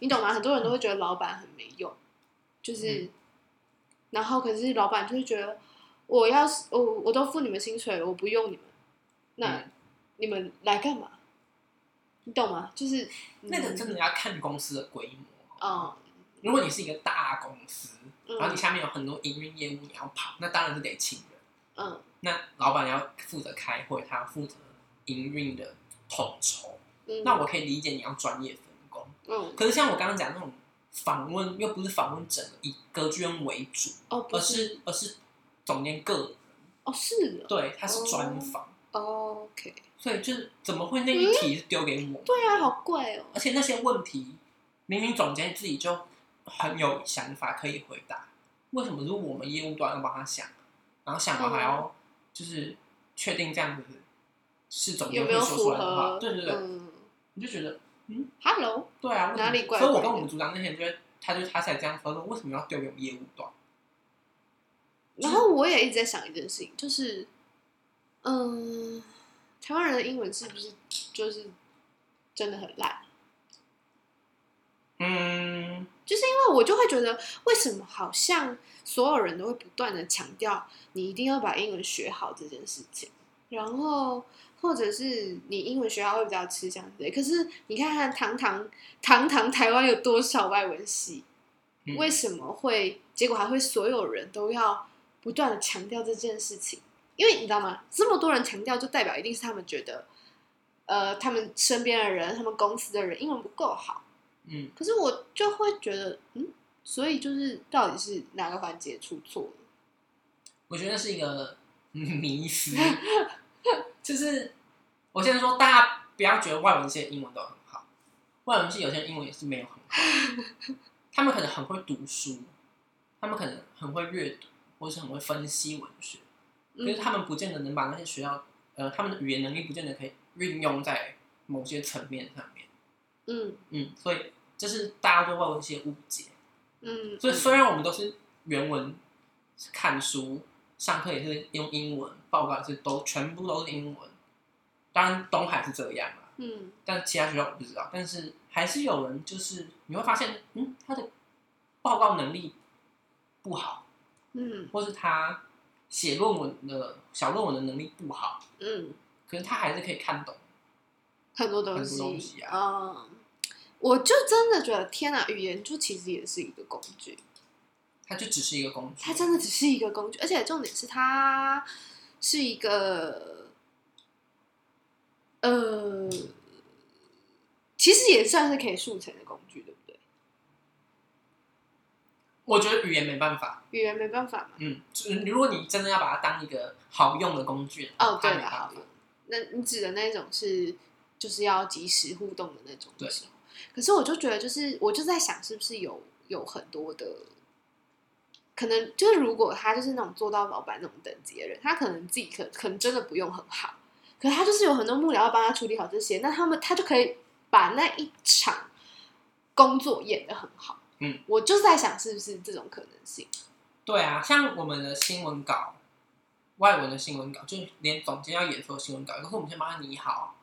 [SPEAKER 1] 你懂吗？很多人都会觉得老板很没用，就是，
[SPEAKER 2] 嗯
[SPEAKER 1] 然后可是老板就是觉得，我要是我我都付你们薪水了，我不用你们，那、
[SPEAKER 2] 嗯
[SPEAKER 1] 你们来干嘛？你懂吗？就是
[SPEAKER 2] 那个真的要看公司的规模。
[SPEAKER 1] 嗯，
[SPEAKER 2] 如果你是一个大公司，
[SPEAKER 1] 嗯
[SPEAKER 2] 然后你下面有很多营运业务你要跑，那当然是得请人。
[SPEAKER 1] 嗯
[SPEAKER 2] 那老板要负责开会，他要负责营运的统筹。
[SPEAKER 1] 嗯，
[SPEAKER 2] 那我可以理解你要专业分工，
[SPEAKER 1] 嗯。
[SPEAKER 2] 可是像我刚刚讲那种访问，又不是访问整个以歌剧院为主，
[SPEAKER 1] 哦
[SPEAKER 2] 是。而是总监个人，
[SPEAKER 1] 哦是
[SPEAKER 2] 对，他是专访，
[SPEAKER 1] 哦，OK，
[SPEAKER 2] 所以就是怎么会那一题是丢给我？
[SPEAKER 1] 对啊，好怪哦，
[SPEAKER 2] 而且那些问题，明明总监自己就很有想法可以回答，为什么是我们业务端要帮他想？然后想完还要就是确定这样子是总监
[SPEAKER 1] 有没有
[SPEAKER 2] 会说出
[SPEAKER 1] 符
[SPEAKER 2] 来的话？
[SPEAKER 1] 合？
[SPEAKER 2] 对对对，
[SPEAKER 1] 嗯
[SPEAKER 2] 你就觉得嗯
[SPEAKER 1] ，Hello，
[SPEAKER 2] 对啊，
[SPEAKER 1] 哪里怪
[SPEAKER 2] 所以我跟我们组长那天就会，他就他才这样说，说为什么要丢给我们业务端？
[SPEAKER 1] 然后我也一直在想一件事情，就是，嗯，台湾人的英文是不是就是真的很烂？
[SPEAKER 2] 嗯，
[SPEAKER 1] 就是因为我就会觉得，为什么好像所有人都会不断的强调你一定要把英文学好这件事情，然后或者是你英文学好会比较吃香之类。可是你看看堂堂堂堂台湾有多少外文系，
[SPEAKER 2] 嗯
[SPEAKER 1] 为什么会结果还会所有人都要不断的强调这件事情？因为你知道吗？这么多人强调，就代表一定是他们觉得，呃，他们身边的人、他们公司的人英文不够好。
[SPEAKER 2] 嗯，
[SPEAKER 1] 可是我就会觉得，嗯，所以就是到底是哪个环节出错了？
[SPEAKER 2] 我觉得是一个嗯 迷思，就是我现在说，大家不要觉得外文系的英文都很好，外文系有些人英文也是没有很好，他们可能很会读书，他们可能很会阅读，或是很会分析文学，可是
[SPEAKER 1] 嗯
[SPEAKER 2] 他们不见得能把那些学校，呃，他们的语言能力不见得可以运用在某些层面上面。
[SPEAKER 1] 嗯
[SPEAKER 2] 嗯，所以这是大家对外文一些误解。
[SPEAKER 1] 嗯，
[SPEAKER 2] 所以虽然我们都是原文看书，上课也是用英文，报告也是都全部都是英文。当然东海是这样啦，
[SPEAKER 1] 嗯
[SPEAKER 2] 但其他学校我不知道。但是还是有人就是你会发现，嗯，他的报告能力不好，
[SPEAKER 1] 嗯
[SPEAKER 2] 或是他写论文的小论文的能力不好，
[SPEAKER 1] 嗯，
[SPEAKER 2] 可是他还是可以看懂。
[SPEAKER 1] 很多东西，
[SPEAKER 2] 东西啊。
[SPEAKER 1] 嗯，我就真的觉得，天哪，语言就其实也是一个工具，
[SPEAKER 2] 它就只是一个工具，
[SPEAKER 1] 它真的只是一个工具，而且重点是它是一个，呃，其实也算是可以速成的工具，对不对？
[SPEAKER 2] 我觉得语言没办法，
[SPEAKER 1] 语言没办法嘛。
[SPEAKER 2] 嗯，就是如果你真的要把它当一个好用的工具，
[SPEAKER 1] 哦，对好用。那你指的那种是就是要及时互动的那种的
[SPEAKER 2] 对
[SPEAKER 1] 时候，可是我就觉得，就是我就在想，是不是有有很多的可能，就是如果他就是那种做到老板那种等级的人，他可能自己可可能真的不用很好，可是他就是有很多幕僚要帮他处理好这些，那他们他就可以把那一场工作演得很好。
[SPEAKER 2] 嗯，
[SPEAKER 1] 我就是在想，是不是这种可能性？
[SPEAKER 2] 对啊，像我们的新闻稿，外文的新闻稿，就是连总监要演说的新闻稿，可是我们先帮他拟好，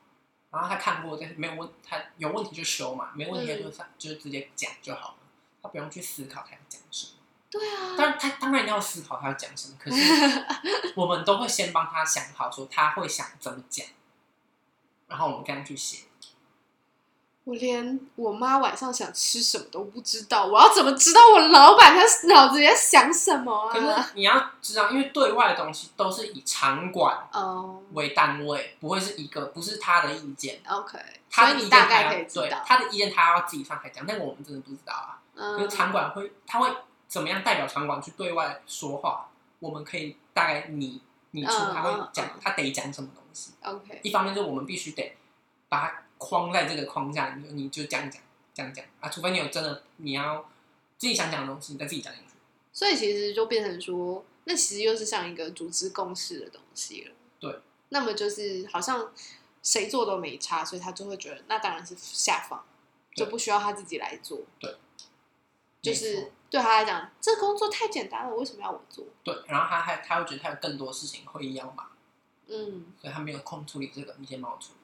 [SPEAKER 2] 然后他看过，但是没有问，他有问题就修嘛，没问题他就上、就直接讲就好了，他不用去思考他要讲什么。
[SPEAKER 1] 对啊，
[SPEAKER 2] 当然，他当然要思考他要讲什么，可是 我们都会先帮他想好，说他会想怎么讲，然后我们跟他去写。
[SPEAKER 1] 我连我妈晚上想吃什么都不知道，我要怎么知道我老板他脑子里在想什么啊？
[SPEAKER 2] 可是你要知道，因为对外的东西都是以场馆
[SPEAKER 1] 哦、
[SPEAKER 2] 为单位，不会是一个，不是他的意见。
[SPEAKER 1] o k
[SPEAKER 2] 他的意见
[SPEAKER 1] 以知
[SPEAKER 2] 对
[SPEAKER 1] 道，
[SPEAKER 2] 他的意见，他要自己上台讲，但我们真的不知道啊。可
[SPEAKER 1] 嗯
[SPEAKER 2] 是场馆会，他会怎么样代表场馆去对外说话？我们可以大概你你出
[SPEAKER 1] 嗯
[SPEAKER 2] 他会
[SPEAKER 1] 嗯嗯，
[SPEAKER 2] 讲他得讲什么东西。
[SPEAKER 1] OK，
[SPEAKER 2] 一方面就是我们必须得把它框在这个框架，你就你就这样讲，这样讲啊，除非你有真的你要自己想讲的东西，你再自己讲进去。
[SPEAKER 1] 所以其实就变成说，那其实又是像一个组织共识的东西了。
[SPEAKER 2] 对，
[SPEAKER 1] 那么就是好像谁做都没差，所以他就会觉得那当然是下放，就不需要他自己来做。
[SPEAKER 2] 对，
[SPEAKER 1] 就是对他来讲，这工作太简单了，为什么要我做？
[SPEAKER 2] 对，然后他还他会觉得他有更多事情会要忙，
[SPEAKER 1] 嗯，
[SPEAKER 2] 所以他没有空处理这个，你先帮我处理。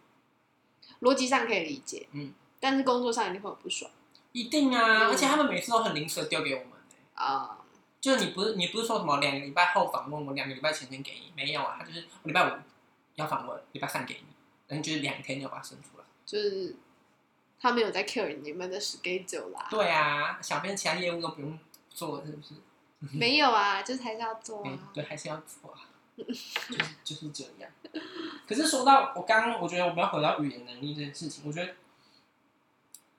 [SPEAKER 1] 逻辑上可以理解，
[SPEAKER 2] 嗯，
[SPEAKER 1] 但是工作上一定会有不爽
[SPEAKER 2] 一定啊，
[SPEAKER 1] 嗯
[SPEAKER 2] 而且他们每次都很临时地丢给我们、欸
[SPEAKER 1] 啊。
[SPEAKER 2] 就是你不是你不是说什么两个礼拜后访问我，两个礼拜前先给你，没有啊，他就是我礼拜五要访问，礼拜三给你，然后就是两天就把它生出来。
[SPEAKER 1] 就是他没有在 care 你们的 schedule 啦。
[SPEAKER 2] 对啊，小编其他业务都不用做了，是不是？
[SPEAKER 1] 没有啊，就是还是要做
[SPEAKER 2] 哎
[SPEAKER 1] 啊。
[SPEAKER 2] 对，还是要做啊，就是就是这样。可是说到我刚刚，我觉得我们要回到语言能力这件事情，我觉得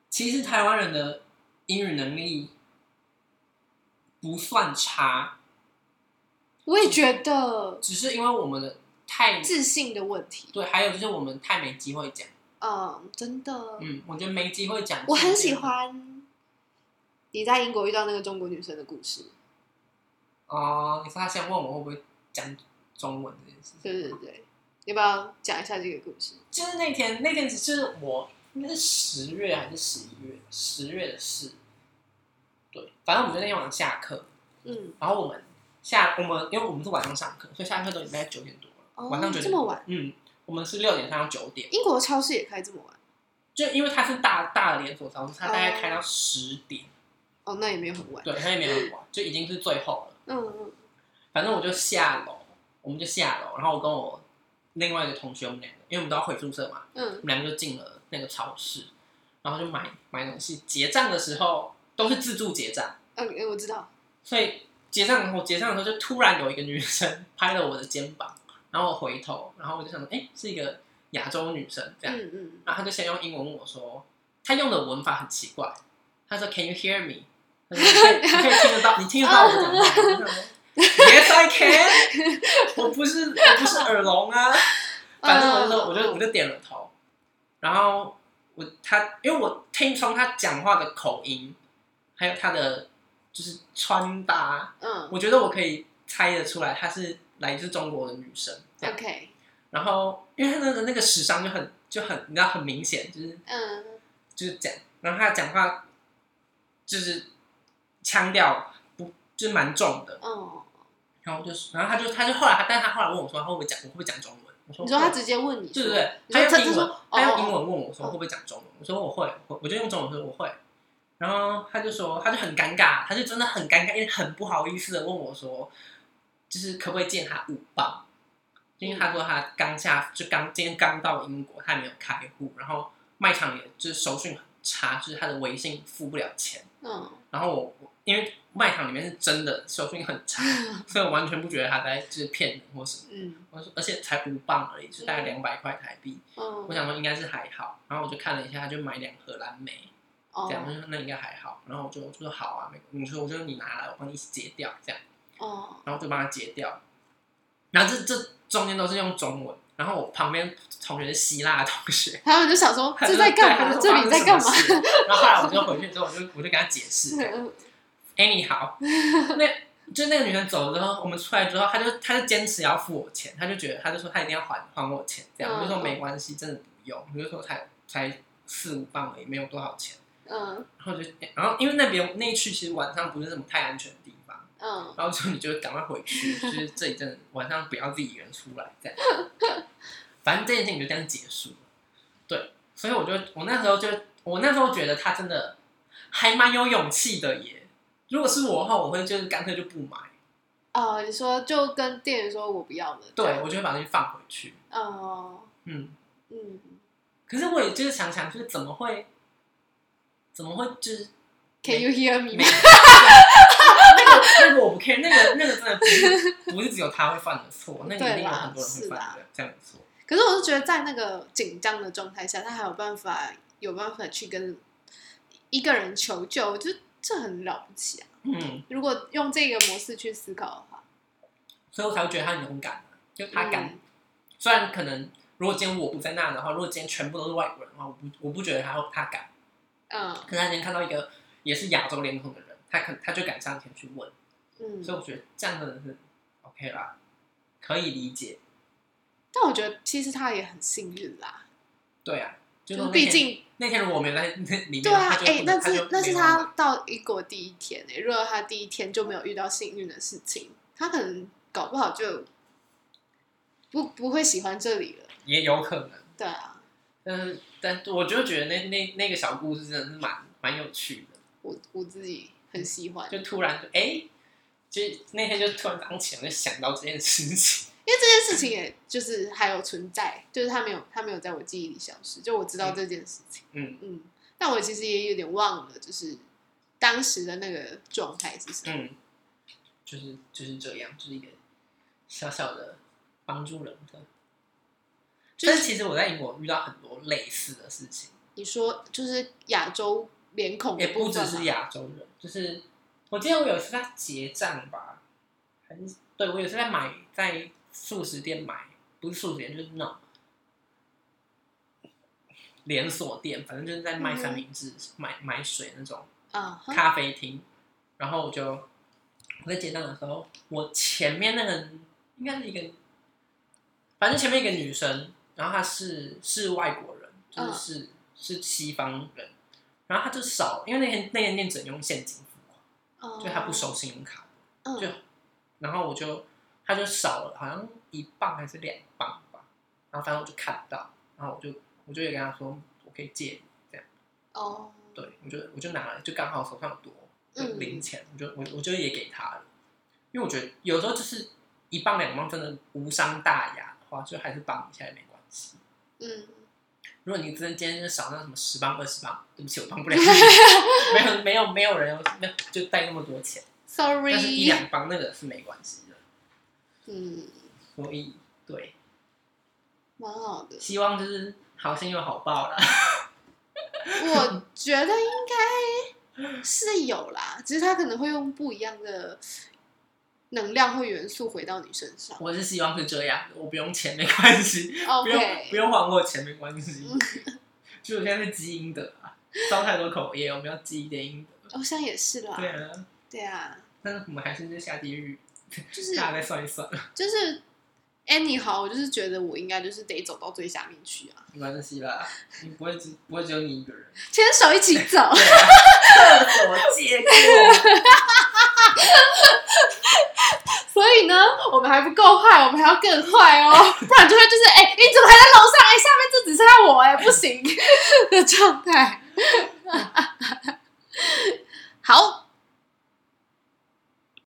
[SPEAKER 2] 其实台湾人的英语能力不算差，
[SPEAKER 1] 我也觉得
[SPEAKER 2] 只是因为我们的太
[SPEAKER 1] 自信的问题。
[SPEAKER 2] 对，还有就是我们太没机会讲。
[SPEAKER 1] 嗯，真的，
[SPEAKER 2] 嗯，我觉得没机会讲。
[SPEAKER 1] 我很喜。欢你在英国遇到那个中国女生的故事。
[SPEAKER 2] 哦，你说他先问我会不会讲中文这件事情，
[SPEAKER 1] 对对对，要不要讲一下这个故事？
[SPEAKER 2] 就是那天那天就是我应该是十月还是十一月，十月的事。对，反正我们就那天晚上下课，
[SPEAKER 1] 嗯，
[SPEAKER 2] 然后我们下我们因为我们是晚上上课，所以下课都已经大概九点多了，
[SPEAKER 1] 哦
[SPEAKER 2] 晚上九点
[SPEAKER 1] 这么晚，
[SPEAKER 2] 嗯，我们是六点上到九点，
[SPEAKER 1] 英国超市也开这么晚？
[SPEAKER 2] 就因为它是大大的连锁超市，它大概
[SPEAKER 1] 哦
[SPEAKER 2] 开到十点，
[SPEAKER 1] 哦，那也没有很晚。
[SPEAKER 2] 对，它也没有很晚，就已经是最后了。
[SPEAKER 1] 嗯嗯。
[SPEAKER 2] 反正我就下楼，我们就下楼，然后我跟我另外一个同学，我们两个，因为我们都要回宿舍嘛，嗯我
[SPEAKER 1] 嗯
[SPEAKER 2] 们两个就进了那个超市，然后就买买东西。结账的时候都是自助结账，
[SPEAKER 1] 嗯，嗯，我知道。
[SPEAKER 2] 所以结账我结账的时候就突然有一个女生拍了我的肩膀，然后我回头，然后我就想说，哎、是一个亚洲女生这样，
[SPEAKER 1] 嗯嗯，
[SPEAKER 2] 然后她就先用英文问我说，她用的文法很奇怪，她说 Can you hear me？她说你可以听得到，你听得到我讲话 Yes I can，我不是我不是耳聋啊，反正我就说我就我就点了头，然后我他因为我听从他讲话的口音，还有他的就是穿搭，
[SPEAKER 1] 嗯
[SPEAKER 2] 我觉得我可以猜得出来她是来自中国的女生。
[SPEAKER 1] ，OK，
[SPEAKER 2] 然后因为她的那个时尚就很就很你知道很明显，就是
[SPEAKER 1] 嗯
[SPEAKER 2] 就是讲，然后他讲话就是腔调不就是蛮重的，
[SPEAKER 1] 嗯，
[SPEAKER 2] 然后就是然后他就他就后来他，但是他后来问我说他会不会讲我会不会讲中文，我说会
[SPEAKER 1] 你说他直接问你，
[SPEAKER 2] 对对对，他用英文
[SPEAKER 1] 他
[SPEAKER 2] 用
[SPEAKER 1] 哦
[SPEAKER 2] 英文问我说会不会讲中文，我说我会，我我就用中文说我会，然后他就说他就很尴尬，他就真的很尴尬，因为很不好意思的问我说，就是可不可以借他五磅，因为他说他刚下就刚今天刚到英国，他还没有开户，然后卖场也就是手讯很差，就是他的微信付不了钱，
[SPEAKER 1] 嗯。
[SPEAKER 2] 然后我我因为卖场里面是真的手讯很差，所以我完全不觉得他在就是骗人或什么。
[SPEAKER 1] 嗯
[SPEAKER 2] 我说，而且才五磅而已，就大概
[SPEAKER 1] 嗯
[SPEAKER 2] 两百块台币。我
[SPEAKER 1] 嗯，
[SPEAKER 2] 想说应该是还好，然后我就看了一下，他就买两盒蓝莓，这样我
[SPEAKER 1] 哦
[SPEAKER 2] 就说那应该还好。然后我就我就说好啊，没你说我就你拿来，我帮你一起结掉，这样，
[SPEAKER 1] 哦，
[SPEAKER 2] 然后就帮他截掉。然后这这中间都是用中文，然后我旁边同学是希腊的同学，
[SPEAKER 1] 他们就想说这在干嘛？这里在干嘛？
[SPEAKER 2] 然后后来我就回去之后，我就我就跟他解释，哎、你好，那就那个女生走了之后，我们出来之后，她就她就坚持要付我钱，她就觉得她就说她一定要还还我钱，这样、我就说
[SPEAKER 1] 嗯
[SPEAKER 2] 没关系，真的不用，我就说才才四五磅而已，没有多少钱。
[SPEAKER 1] 嗯
[SPEAKER 2] 然后就然后因为那边那一区其实晚上不是什么太安全的地方，
[SPEAKER 1] 嗯，
[SPEAKER 2] 然后就你就赶快回去，就是这里真的晚上不要自己一个人出来这样。反正这件事情就这样结束了。对，所以我就我那时候就我那时候觉得他真的还蛮有勇气的耶。如果是我的话，我会就是干脆就不买，
[SPEAKER 1] 哦，你说就跟店员说我不要了，
[SPEAKER 2] 对我就会把东西放回去。
[SPEAKER 1] 哦，
[SPEAKER 2] 嗯，
[SPEAKER 1] 嗯
[SPEAKER 2] 可是我也就是想想，就是怎么会怎么会就是
[SPEAKER 1] ，Can you hear me？
[SPEAKER 2] 那个那个我不 care，那个那个真的不是不是只有他会犯的错，那个一定有很多人会犯的这样的错。
[SPEAKER 1] 可是我是觉得在那个紧张的状态下，他还有办法有办法去跟一个人求救，我觉得这很了不起啊！
[SPEAKER 2] 嗯，
[SPEAKER 1] 如果用这个模式去思考的话，
[SPEAKER 2] 所以我才会觉得他很勇敢，就他敢。
[SPEAKER 1] 嗯
[SPEAKER 2] 虽然可能如果今天我不在那的话，如果今天全部都是外国人的话，我不我不觉得他他敢。
[SPEAKER 1] 嗯
[SPEAKER 2] 可是他今天看到一个也是亚洲脸孔的人，他可他就敢上前去问，
[SPEAKER 1] 嗯，
[SPEAKER 2] 所以我觉得这样的人是 OK 啦，可以理解。
[SPEAKER 1] 但我觉得其实他也很幸运啦，
[SPEAKER 2] 对啊，就
[SPEAKER 1] 毕竟
[SPEAKER 2] 那天如果我没有在那里面，
[SPEAKER 1] 对啊，哎、那
[SPEAKER 2] 是
[SPEAKER 1] 那是他到英国第一天哎、如果他第一天就没有遇到幸运的事情，他可能搞不好就不不会喜欢这里了。
[SPEAKER 2] 也有可能。
[SPEAKER 1] 对啊，
[SPEAKER 2] 但是，但我就觉得那那那个小故事真的是蛮蛮有趣的，
[SPEAKER 1] 我我自己很喜欢，
[SPEAKER 2] 就突然就哎、就那天就突然早上起来就想到这件事情，
[SPEAKER 1] 因为这件事情也就是还有存在，就是他没有他没有在我记忆里消失，就我知道这件事情。
[SPEAKER 2] 嗯，
[SPEAKER 1] 嗯，但我其实也有点忘了，就是当时的那个状态是什么。
[SPEAKER 2] 嗯，就是就是这样，就是一个小小的帮助人的。
[SPEAKER 1] 就是
[SPEAKER 2] 但是其实我在英国遇到很多类似的事情，
[SPEAKER 1] 你说就是亚洲脸孔
[SPEAKER 2] 也不只是亚洲人，就是我记得我有一次在结账吧，还是对我有一次在买在素食店买，不是素食店就是那种连锁店，反正就是在卖三明治、买买水那种
[SPEAKER 1] 啊，
[SPEAKER 2] 咖啡厅，然后我就我在结账的时候，我前面那个应该是一个，反正前面一个女生，然后她是是外国人，就是
[SPEAKER 1] 嗯。
[SPEAKER 2] 是、西方人，然后她就少，因为那天那天店只能用现金付款，
[SPEAKER 1] 哦。
[SPEAKER 2] 就她不收信用卡，
[SPEAKER 1] 嗯。
[SPEAKER 2] 就然后我就她就少了好像一磅还是两磅吧，然后反正我就看到，然后我就我就也跟他说我可以借你这样。
[SPEAKER 1] 哦，
[SPEAKER 2] 对，我就我就拿了，就刚好手上有多零钱，我就我我就也给他了，因为我觉得有时候就是一磅两磅真的无伤大雅的话，就还是帮一下也没关系。
[SPEAKER 1] 嗯，
[SPEAKER 2] 如果你真的今天就少那什么十磅二十磅，对不起，我帮不了你，没有没有没有人有那就带那么多钱，sorry，但是一两磅那个是没关系。的，
[SPEAKER 1] 嗯，
[SPEAKER 2] 所以对，
[SPEAKER 1] 蛮好的。
[SPEAKER 2] 希望就是好心有好报啦。
[SPEAKER 1] 我觉得应该是有啦，只是他可能会用不一样的能量或元素回到你身上。
[SPEAKER 2] 我是希望是这样的，我不用钱没关系，不用
[SPEAKER 1] OK，
[SPEAKER 2] 不用还我钱没关系
[SPEAKER 1] 嗯，
[SPEAKER 2] 就我现在是积阴德啊，烧太多口业，我们要积一点阴德。
[SPEAKER 1] 好像也是啦。
[SPEAKER 2] 对啊，
[SPEAKER 1] 对啊，
[SPEAKER 2] 但是我们还是在下地狱，
[SPEAKER 1] 就是
[SPEAKER 2] 再算一算，
[SPEAKER 1] 就是哎，你好，我就是觉得我应该就是得走到最下面去啊。
[SPEAKER 2] 没关系啦，不会只不会只有你一个人，
[SPEAKER 1] 牵手一起走，
[SPEAKER 2] 各国皆可。
[SPEAKER 1] 所以呢，我们还不够坏，我们还要更坏哦，不然就会就是哎，你怎么还在楼上？哎，下面就只剩下我，哎，不行 的状态。好。